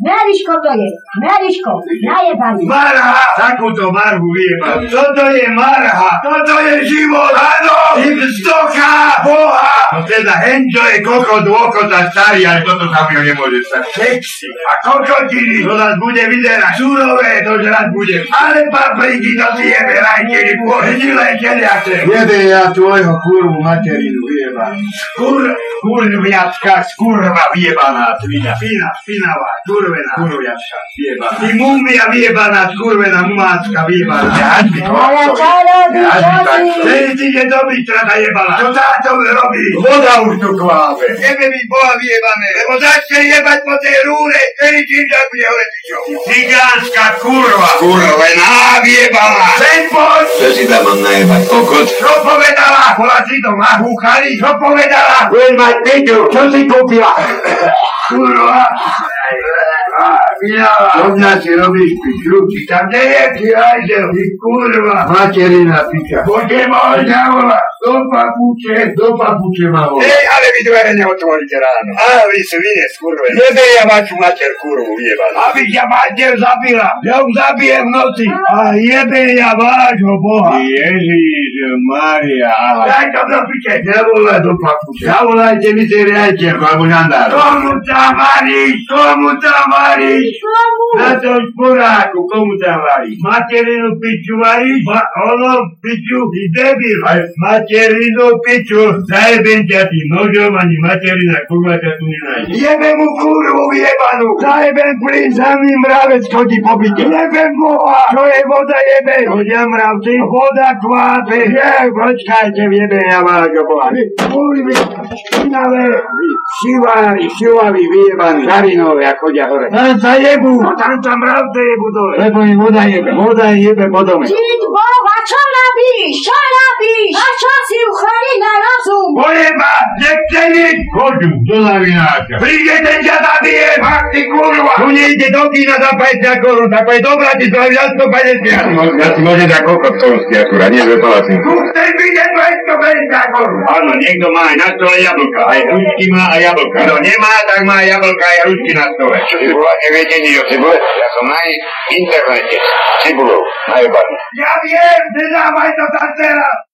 Meriško to je, Meriško, najebaný. Marha! Takúto marhu vyjebal. Toto je marha! Toto je život! Áno! Vzdocha! Boha! No teda je kokot, dôkota starý, ale toto sa mi nemôže stať. Sexy a kokotiny, to nás bude vyzerať surové, to raz bude. Ale papriky to si jebe, rajteri, pohnilé teliace. Jebe ja tvojho kurvu materinu vyjebal. Kur, kurviacka, skurva vyjebaná tvina. Fina, finavá, kurvená. Kurviacka, vyjebaná. Ty mumia vyjebaná, skurvená, mumácka vyjebaná. Nehaď mi to. Nehaď mi tak. Ty je dobrý trata jebala. Čo táto robí? Voda už tu kváve. Jebe mi boha vyjebané, lebo začne jebať po tej rúre, ktorý tým tak bude hore tyčou. Cigánska kurva. Kurvená vyjebaná. Sen poď. Čo si tam mám najebať? Kokot? Čo povedala? Bola si doma, húchali? Čo povedala? Budeš mať piťu, čo si kúpila? Kurva. Hodná si robíš piču, tam nie je ty hajzel, ty kurva. Materina piča. Poďte možná volať, do papuče, do papuče ma volať. Dvere neotvoríte ráno. A vy svine, skurve. Jebe ja vašu mater kurvu, jebala. Aby ťa mater zabila. Ja ju zabijem noci. A jebe ja vášho boha. Ježiš, Maria. Daj to do piče. Nevolaj do papuče. Zavolajte mi si riaditeľku alebo žandáru. Komu tam varíš? Komu tam varíš? Na to šporáku, komu tam varíš? Materinu piču varíš? Ma, ono piču, ty debil. Materinu piču. Zajebem ťa tým nožom, ani materina kurva ťa tu nenájde. Jebe mu kurvu jebanú. Zajebem plyn, za mým mravec chodí po byte. Jebem boha. Čo je voda jebe? Chodia mravci. Voda kvápe. Je, počkajte, jebe ja vášho boha. Vy, kurvy, špinavé, šivári, šivaví, vyjebaní. Žarinové, ako chodia hore. Tam sa jebu. A tam sa mravce jebu dole. Lebo im voda jebe. Voda jebe po dome. Žid Boha, čo robíš? Čo robíš? A čo si uchrali na rozum? Pojeba, nechce nič. Choďu, do zavináča. Príde ten ťa zabije, fakt ty kurva. Tu nejde do kína za 50 korun, tak dobrá ti to viac 150. Ja si môžem za koľko stovský akurát, nie že palacinku. Tu chceš vidieť 250 korun. Áno, niekto má aj na stole jablka, aj hrušky má a jablka. Kto nemá, tak má jablka aj ručky na stole. Čo si bola, neviete nič o cibule? Ja som na internete. Cibulou, najebaný. Ja viem, nedávaj to tam teraz.